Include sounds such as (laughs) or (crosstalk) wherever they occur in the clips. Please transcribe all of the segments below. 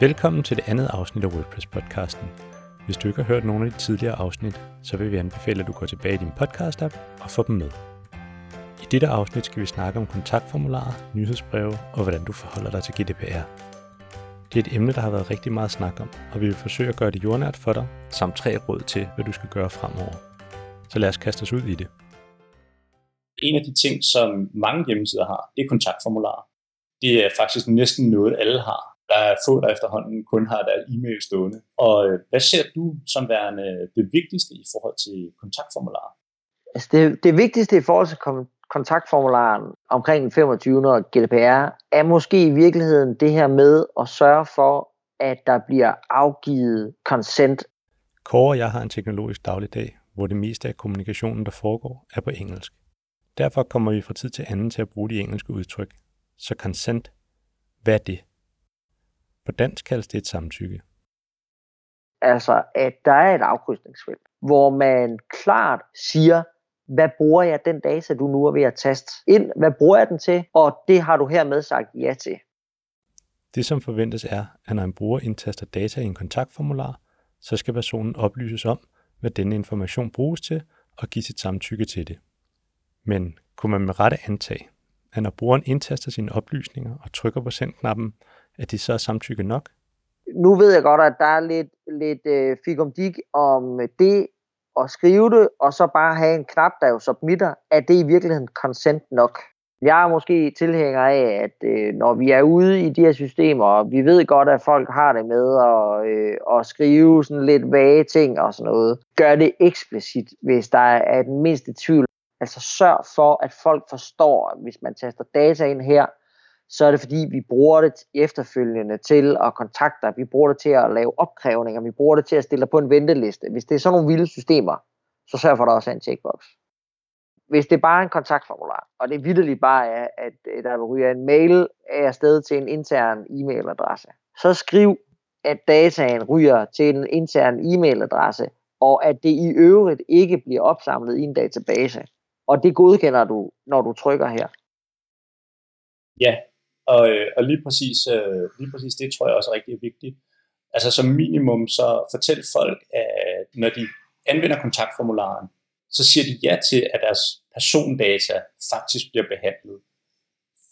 Velkommen til det andet afsnit af WordPress-podcasten. Hvis du ikke har hørt nogle af de tidligere afsnit, så vil vi anbefale, at du går tilbage i din podcast-app og får dem med. I dette afsnit skal vi snakke om kontaktformularer, nyhedsbreve og hvordan du forholder dig til GDPR. Det er et emne, der har været rigtig meget snak om, og vi vil forsøge at gøre det jordnært for dig, samt tre råd til, hvad du skal gøre fremover. Så lad os kaste os ud i det. En af de ting, som mange hjemmesider har, det er kontaktformularer. Det er faktisk næsten noget, alle har der er få, der efterhånden kun har deres e-mail stående. Og øh, hvad ser du som værende det vigtigste i forhold til kontaktformularer? Altså det, det vigtigste i forhold til kontaktformularen omkring den 25. og GDPR er måske i virkeligheden det her med at sørge for, at der bliver afgivet consent. Kåre og jeg har en teknologisk dagligdag, hvor det meste af kommunikationen, der foregår, er på engelsk. Derfor kommer vi fra tid til anden til at bruge de engelske udtryk. Så consent, hvad er det? På dansk kaldes det et samtykke. Altså, at der er et afkrydsningsfelt, hvor man klart siger, hvad bruger jeg den data, du nu er ved at taste ind? Hvad bruger jeg den til? Og det har du hermed sagt ja til. Det, som forventes er, at når en bruger indtaster data i en kontaktformular, så skal personen oplyses om, hvad denne information bruges til, og give sit samtykke til det. Men kunne man med rette antage, at når brugeren indtaster sine oplysninger og trykker på send-knappen, at det så er samtykke nok? Nu ved jeg godt, at der er lidt, lidt øh, fikumdik om det at skrive det, og så bare have en knap, der jo submitter, at det i virkeligheden consent nok. Jeg er måske tilhænger af, at øh, når vi er ude i de her systemer, og vi ved godt, at folk har det med at, øh, at skrive sådan lidt vage ting og sådan noget, gør det eksplicit, hvis der er den mindste tvivl. Altså sørg for, at folk forstår, at hvis man taster data ind her, så er det fordi, vi bruger det efterfølgende til at kontakte dig. Vi bruger det til at lave opkrævninger. Vi bruger det til at stille dig på en venteliste. Hvis det er sådan nogle vilde systemer, så sørg for, at der også er en checkbox. Hvis det er bare en kontaktformular, og det vildelig bare er, at der ryger en mail af afsted til en intern e-mailadresse, så skriv, at dataen ryger til en intern e-mailadresse, og at det i øvrigt ikke bliver opsamlet i en database. Og det godkender du, når du trykker her. Ja, og, øh, og lige, præcis, øh, lige præcis det tror jeg også er rigtig vigtigt. Altså som minimum, så fortæl folk, at når de anvender kontaktformularen, så siger de ja til, at deres persondata faktisk bliver behandlet.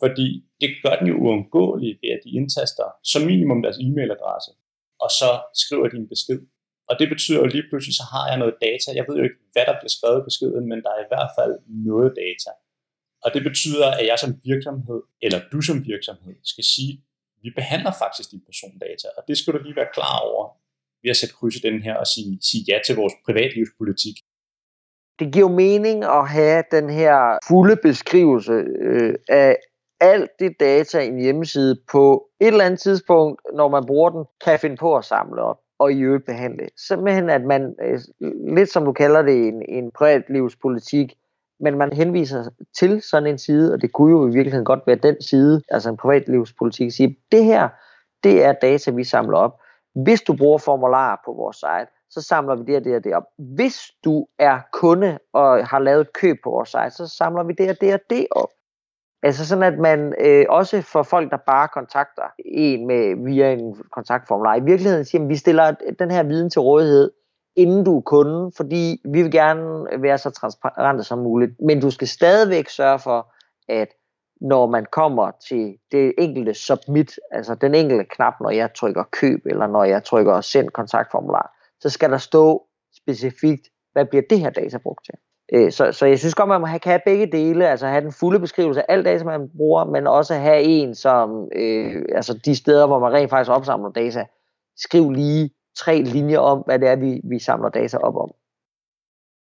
Fordi det gør den jo uundgåeligt ved, at de indtaster som minimum deres e-mailadresse, og så skriver de en besked. Og det betyder jo lige pludselig, så har jeg noget data. Jeg ved jo ikke, hvad der bliver skrevet i beskeden, men der er i hvert fald noget data. Og det betyder, at jeg som virksomhed, eller du som virksomhed, skal sige, vi behandler faktisk dine persondata, og det skal du lige være klar over ved at sætte kryds i den her og sige, sige ja til vores privatlivspolitik. Det giver mening at have den her fulde beskrivelse øh, af alt det data i en hjemmeside på et eller andet tidspunkt, når man bruger den, kan finde på at samle op og i øvrigt behandle. Simpelthen, at man, øh, lidt som du kalder det, en, en privatlivspolitik, men man henviser til sådan en side, og det kunne jo i virkeligheden godt være den side, altså en privatlivspolitik, siger, det her, det er data, vi samler op. Hvis du bruger formularer på vores site, så samler vi det og det og det op. Hvis du er kunde og har lavet et køb på vores site, så samler vi det og det og det op. Altså sådan, at man øh, også for folk, der bare kontakter en med via en kontaktformular, i virkeligheden siger, at vi stiller den her viden til rådighed inden du er kunde, fordi vi vil gerne være så transparente som muligt. Men du skal stadigvæk sørge for, at når man kommer til det enkelte submit, altså den enkelte knap, når jeg trykker køb, eller når jeg trykker send kontaktformular, så skal der stå specifikt, hvad bliver det her data brugt til. Øh, så, så jeg synes godt, man kan have begge dele, altså have den fulde beskrivelse af alt data, man bruger, men også have en, som, øh, altså de steder, hvor man rent faktisk opsamler data, skriv lige, tre linjer om, hvad det er, vi, vi samler data op om.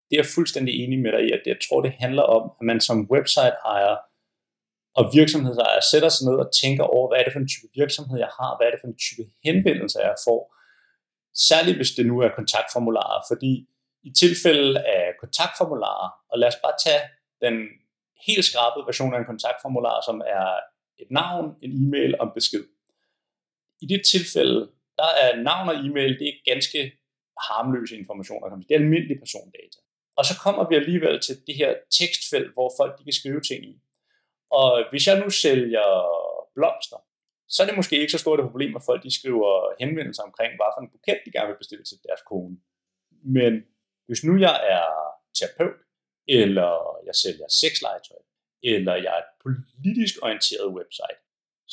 Det er jeg fuldstændig enig med dig i, at jeg tror, det handler om, at man som website-ejer og virksomhedsejer sætter sig ned og tænker over, hvad er det for en type virksomhed, jeg har, hvad er det for en type henvendelse, jeg får. Særligt hvis det nu er kontaktformularer, fordi i tilfælde af kontaktformularer, og lad os bare tage den helt skrabede version af en kontaktformular, som er et navn, en e-mail og en besked. I det tilfælde, der er navn og e-mail, det er ganske harmløse informationer. Det er almindelig persondata. Og så kommer vi alligevel til det her tekstfelt, hvor folk de kan skrive ting i. Og hvis jeg nu sælger blomster, så er det måske ikke så stort et problem, at folk de skriver henvendelser omkring, hvad for en buket de gerne vil bestille til deres kone. Men hvis nu jeg er terapeut, eller jeg sælger sexlegetøj, eller jeg er et politisk orienteret website,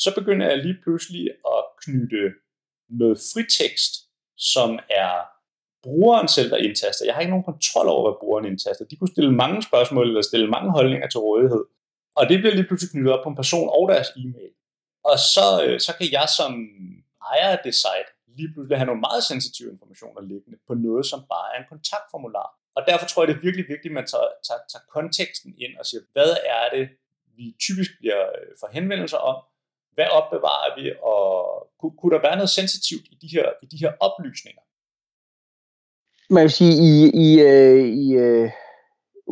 så begynder jeg lige pludselig at knytte noget fritekst, som er brugeren selv, der indtaster. Jeg har ikke nogen kontrol over, hvad brugeren indtaster. De kunne stille mange spørgsmål eller stille mange holdninger til rådighed. Og det bliver lige pludselig knyttet op på en person og deres e-mail. Og så, øh, så kan jeg som ejer af det site lige pludselig have nogle meget sensitive informationer liggende på noget, som bare er en kontaktformular. Og derfor tror jeg, det er virkelig vigtigt, at man tager, tager, tager konteksten ind og siger, hvad er det, vi typisk bliver øh, for henvendelser om, hvad opbevarer vi, og kunne, kunne der være noget sensitivt i de her, i de her oplysninger? Man vil sige, i, i, uh, i øh,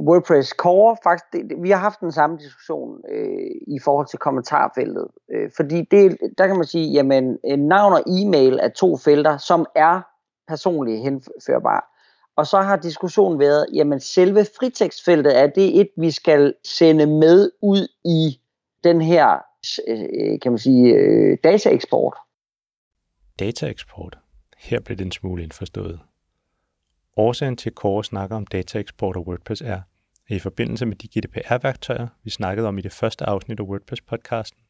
WordPress Core, faktisk, det, vi har haft den samme diskussion øh, i forhold til kommentarfeltet. Øh, fordi det, der kan man sige, jamen øh, navn og e-mail er to felter, som er personligt henførbare. Og så har diskussionen været, jamen selve fritekstfeltet, er det et, vi skal sende med ud i den her Øh, kan man sige, øh, dataeksport. Dataeksport. Her blev det en smule indforstået. Årsagen til, at Kåre snakker om dataeksport og WordPress er, at i forbindelse med de GDPR-værktøjer, vi snakkede om i det første afsnit af WordPress-podcasten,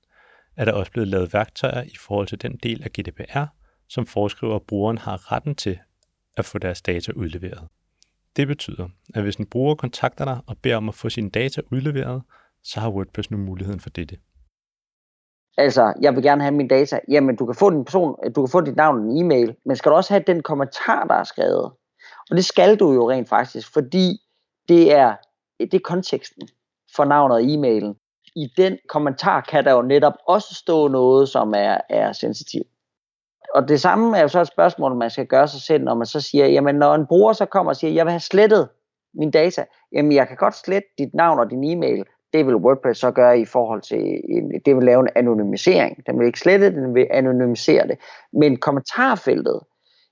er der også blevet lavet værktøjer i forhold til den del af GDPR, som foreskriver, at brugeren har retten til at få deres data udleveret. Det betyder, at hvis en bruger kontakter dig og beder om at få sine data udleveret, så har WordPress nu muligheden for dette. Altså, jeg vil gerne have mine data. Jamen, du kan få din person, du kan få dit navn og en e-mail, men skal du også have den kommentar, der er skrevet? Og det skal du jo rent faktisk, fordi det er, det er konteksten for navnet og e-mailen. I den kommentar kan der jo netop også stå noget, som er, er sensitivt. Og det samme er jo så et spørgsmål, man skal gøre sig selv, når man så siger, jamen når en bruger så kommer og siger, jeg vil have slettet mine data, jamen jeg kan godt slette dit navn og din e-mail, det vil WordPress så gøre i forhold til, en, det vil lave en anonymisering. Den vil ikke slette det, den vil anonymisere det. Men kommentarfeltet,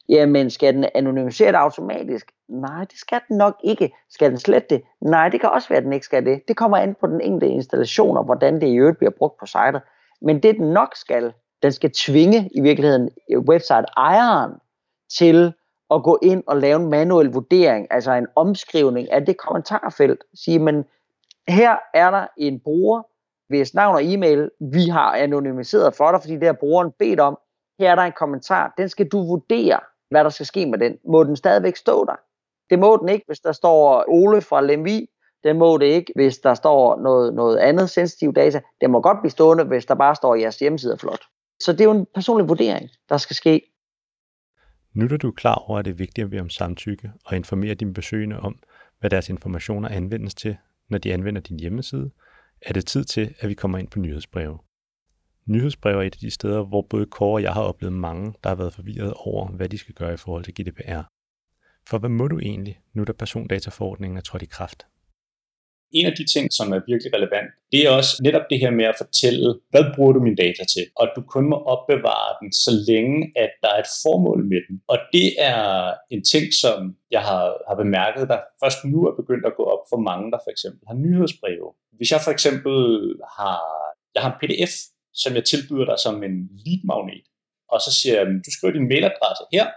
jamen skal den anonymisere det automatisk? Nej, det skal den nok ikke. Skal den slette det? Nej, det kan også være, at den ikke skal det. Det kommer an på den enkelte installation og hvordan det i øvrigt bliver brugt på sitet. Men det den nok skal, den skal tvinge i virkeligheden øh, website-ejeren til at gå ind og lave en manuel vurdering, altså en omskrivning af det kommentarfelt. Sige, men her er der en bruger, hvis navn og e-mail vi har anonymiseret for dig, fordi det har brugeren bedt om. Her er der en kommentar. Den skal du vurdere, hvad der skal ske med den. Må den stadigvæk stå der? Det må den ikke, hvis der står Ole fra Lemvi. Det må det ikke, hvis der står noget, noget andet sensitiv data. Det må godt blive stående, hvis der bare står, at jeres hjemmeside er flot. Så det er jo en personlig vurdering, der skal ske. Nu er du klar over, at det er vigtigt at være om samtykke og informere dine besøgende om, hvad deres informationer anvendes til, når de anvender din hjemmeside, er det tid til, at vi kommer ind på nyhedsbreve. Nyhedsbreve er et af de steder, hvor både Kåre og jeg har oplevet mange, der har været forvirret over, hvad de skal gøre i forhold til GDPR. For hvad må du egentlig, nu da persondataforordningen er trådt i kraft? En af de ting, som er virkelig relevant, det er også netop det her med at fortælle, hvad bruger du min data til, og du kun må opbevare den, så længe at der er et formål med den. Og det er en ting, som jeg har, har bemærket, der først nu er begyndt at gå op for mange, der for eksempel har nyhedsbreve. Hvis jeg for eksempel har, jeg har en pdf, som jeg tilbyder dig som en lead magnet, og så siger jeg, du skriver din mailadresse her,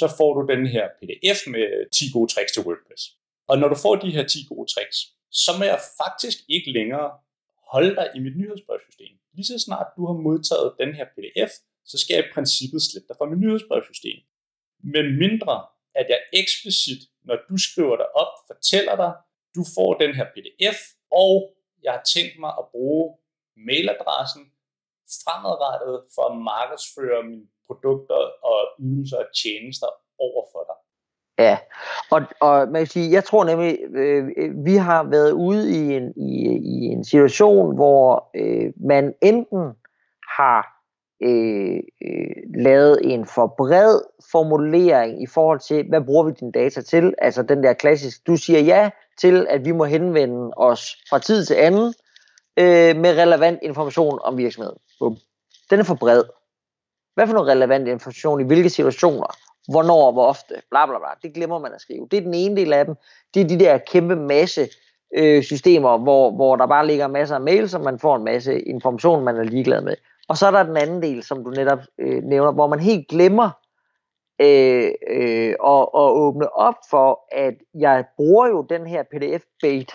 så får du den her pdf med 10 gode tricks til WordPress. Og når du får de her 10 gode tricks, så må jeg faktisk ikke længere holde dig i mit nyhedsbrevsystem. Lige så snart du har modtaget den her pdf, så skal jeg i princippet slette dig fra mit nyhedsbrevsystem. Men mindre, at jeg eksplicit, når du skriver dig op, fortæller dig, du får den her pdf, og jeg har tænkt mig at bruge mailadressen fremadrettet for at markedsføre mine produkter og ydelser og tjenester over for dig. Ja, og, og man kan sige, jeg tror nemlig, øh, øh, vi har været ude i en, i, i en situation, hvor øh, man enten har øh, øh, lavet en for bred formulering i forhold til, hvad bruger vi din data til? Altså den der klassisk, du siger ja til, at vi må henvende os fra tid til anden øh, med relevant information om virksomheden. Bum. Den er for bred. Hvad for noget relevant information i hvilke situationer? Hvornår, hvor ofte, bla bla bla. Det glemmer man at skrive. Det er den ene del af dem. Det er de der kæmpe masse øh, systemer, hvor, hvor der bare ligger masser af mails, og man får en masse information, man er ligeglad med. Og så er der den anden del, som du netop øh, nævner, hvor man helt glemmer øh, øh, at, at åbne op for, at jeg bruger jo den her PDF-bait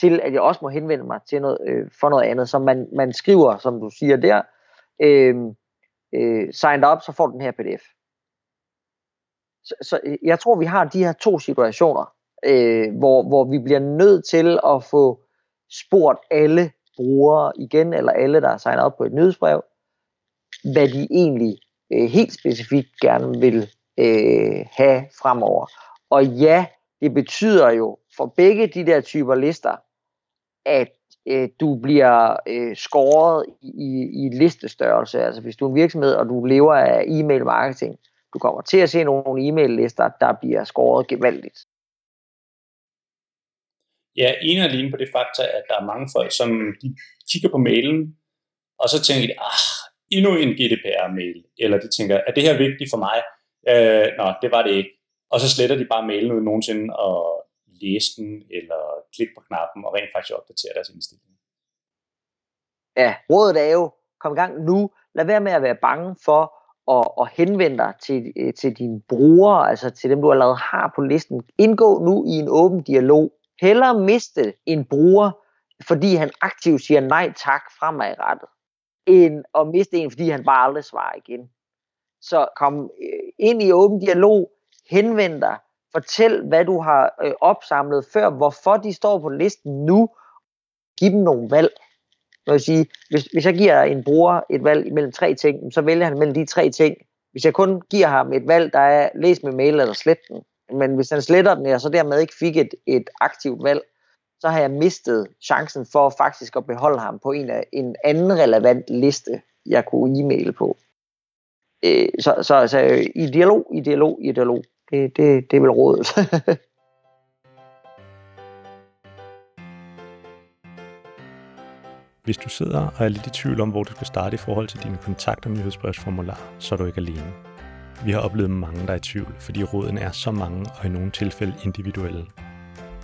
til, at jeg også må henvende mig til noget, øh, for noget andet. som man, man skriver, som du siger der, øh, øh, signed up, så får du den her PDF. Så, så øh, jeg tror, vi har de her to situationer, øh, hvor, hvor vi bliver nødt til at få spurgt alle brugere igen, eller alle, der har signet op på et nyhedsbrev, hvad de egentlig øh, helt specifikt gerne vil øh, have fremover. Og ja, det betyder jo for begge de der typer lister, at øh, du bliver øh, skåret i, i listestørrelse. Altså hvis du er en virksomhed, og du lever af e-mail marketing, du kommer til at se nogle e-mail lister, der bliver skåret gevaldigt. Ja, en og alene på det fakta, at der er mange folk, som de kigger på mailen, og så tænker de, ah, endnu en GDPR-mail, eller de tænker, er det her vigtigt for mig? Øh, nå, det var det ikke. Og så sletter de bare mailen uden nogensinde og læse den, eller klikke på knappen, og rent faktisk opdatere deres indstilling. Ja, rådet er jo, kom i gang nu. Lad være med at være bange for at, at henvende dig til, øh, til dine brugere, altså til dem, du allerede har på listen. Indgå nu i en åben dialog. Heller miste en bruger, fordi han aktivt siger nej tak fremadrettet, end at miste en, fordi han bare aldrig svarer igen. Så kom øh, ind i åben dialog, henvend dig, fortæl, hvad du har øh, opsamlet før, hvorfor de står på listen nu, giv dem nogle valg. Jeg vil sige, hvis, hvis jeg giver en bruger et valg mellem tre ting, så vælger han mellem de tre ting. Hvis jeg kun giver ham et valg, der er læs med mail eller slet den, men hvis han sletter den, og så dermed ikke fik et, et aktivt valg, så har jeg mistet chancen for faktisk at beholde ham på en, af, en anden relevant liste, jeg kunne e-mail på. Øh, så, så så i dialog, i dialog, i dialog. Det, det, det er vel rådet. (laughs) Hvis du sidder og er lidt i tvivl om, hvor du skal starte i forhold til dine kontakt- og nyhedsbrevsformular, så er du ikke alene. Vi har oplevet mange, der er i tvivl, fordi rådene er så mange og i nogle tilfælde individuelle.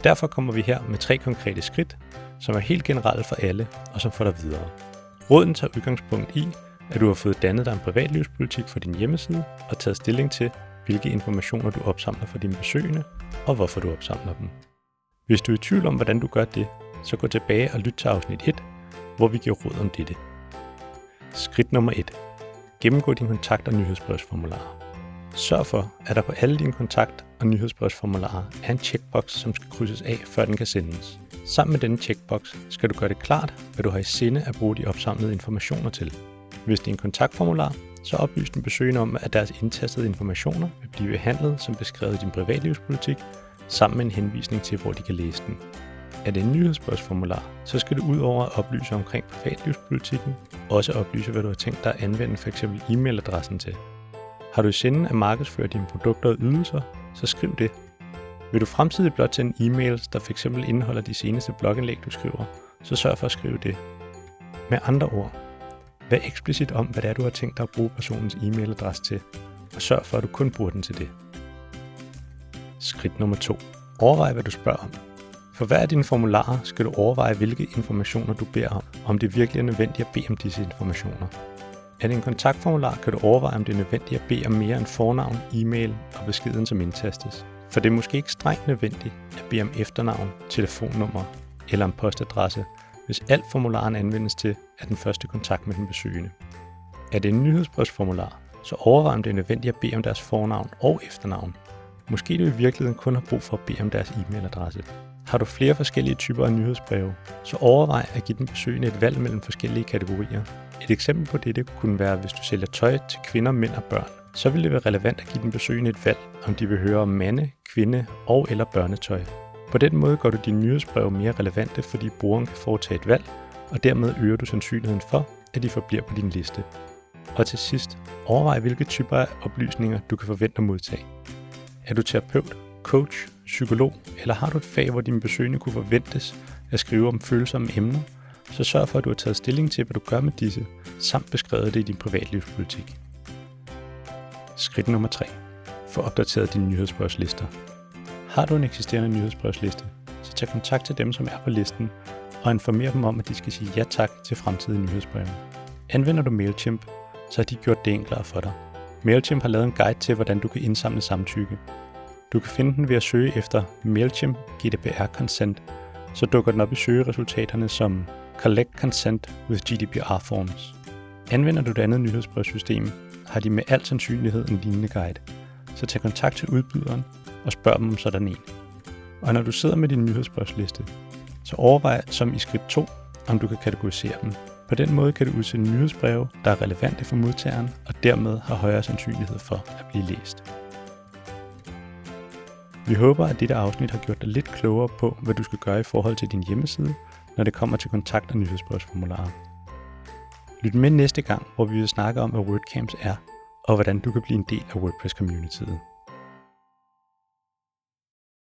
Derfor kommer vi her med tre konkrete skridt, som er helt generelle for alle og som får dig videre. Råden tager udgangspunkt i, at du har fået dannet dig en privatlivspolitik for din hjemmeside og taget stilling til, hvilke informationer du opsamler for dine besøgende og hvorfor du opsamler dem. Hvis du er i tvivl om, hvordan du gør det, så gå tilbage og lyt til afsnit 1, hvor vi giver råd om dette. Skridt nummer 1. Gennemgå din kontakt- og nyhedsbrevsformularer. Sørg for, at der på alle dine kontakt- og nyhedsbrevsformularer er en checkbox, som skal krydses af, før den kan sendes. Sammen med denne checkbox skal du gøre det klart, hvad du har i sinde at bruge de opsamlede informationer til. Hvis det er en kontaktformular, så oplys den besøgende om, at deres indtastede informationer vil blive behandlet som beskrevet i din privatlivspolitik, sammen med en henvisning til, hvor de kan læse den. Er det en nyhedsbrevsformular, så skal du ud over at oplyse omkring privatlivspolitikken, også oplyse, hvad du har tænkt dig at anvende f.eks. e-mailadressen til. Har du i sinde at markedsføre dine produkter og ydelser, så skriv det. Vil du fremtidig blot sende e-mails, der f.eks. indeholder de seneste blogindlæg, du skriver, så sørg for at skrive det. Med andre ord, vær eksplicit om, hvad det er, du har tænkt dig at bruge personens e-mailadresse til, og sørg for, at du kun bruger den til det. Skridt nummer 2. Overvej, hvad du spørger om. For hver af dine formularer skal du overveje, hvilke informationer du beder om, og om det virkelig er nødvendigt at bede om disse informationer. Er det en kontaktformular, kan du overveje, om det er nødvendigt at bede om mere end fornavn, e-mail og beskeden, som indtastes. For det er måske ikke strengt nødvendigt at bede om efternavn, telefonnummer eller en postadresse, hvis alt formularen anvendes til at den første kontakt med den besøgende. Er det en nyhedsbrevsformular, så overvej om det er nødvendigt at bede om deres fornavn og efternavn. Måske du i virkeligheden kun har brug for at bede om deres e-mailadresse. Har du flere forskellige typer af nyhedsbreve, så overvej at give den besøgende et valg mellem forskellige kategorier. Et eksempel på dette kunne være, hvis du sælger tøj til kvinder, mænd og børn. Så vil det være relevant at give den besøgende et valg, om de vil høre om mande, kvinde og eller børnetøj. På den måde gør du dine nyhedsbreve mere relevante, fordi brugeren kan foretage et valg, og dermed øger du sandsynligheden for, at de forbliver på din liste. Og til sidst, overvej hvilke typer af oplysninger du kan forvente at modtage. Er du terapeut, coach, psykolog, eller har du et fag, hvor dine besøgende kunne forventes at skrive om følsomme emner, så sørg for, at du har taget stilling til, hvad du gør med disse, samt beskrevet det i din privatlivspolitik. Skridt nummer 3. Få opdateret dine nyhedsbrevslister. Har du en eksisterende nyhedsbrevsliste, så tag kontakt til dem, som er på listen, og informer dem om, at de skal sige ja tak til fremtidige nyhedsbreve. Anvender du MailChimp, så har de gjort det enklere for dig. MailChimp har lavet en guide til, hvordan du kan indsamle samtykke. Du kan finde den ved at søge efter MailChimp GDPR Consent, så dukker den op i søgeresultaterne som Collect Consent with GDPR Forms. Anvender du det andet nyhedsbrevssystem, har de med al sandsynlighed en lignende guide. Så tag kontakt til udbyderen og spørg dem om sådan en. Og når du sidder med din nyhedsbrevsliste, så overvej som i skridt 2, om du kan kategorisere dem. På den måde kan du udsende nyhedsbreve, der er relevante for modtageren og dermed har højere sandsynlighed for at blive læst. Vi håber, at dette afsnit har gjort dig lidt klogere på, hvad du skal gøre i forhold til din hjemmeside, når det kommer til kontakt- og nyhedsbrevsformularer. Lyt med næste gang, hvor vi vil snakke om, hvad WordCamps er, og hvordan du kan blive en del af WordPress-communityet.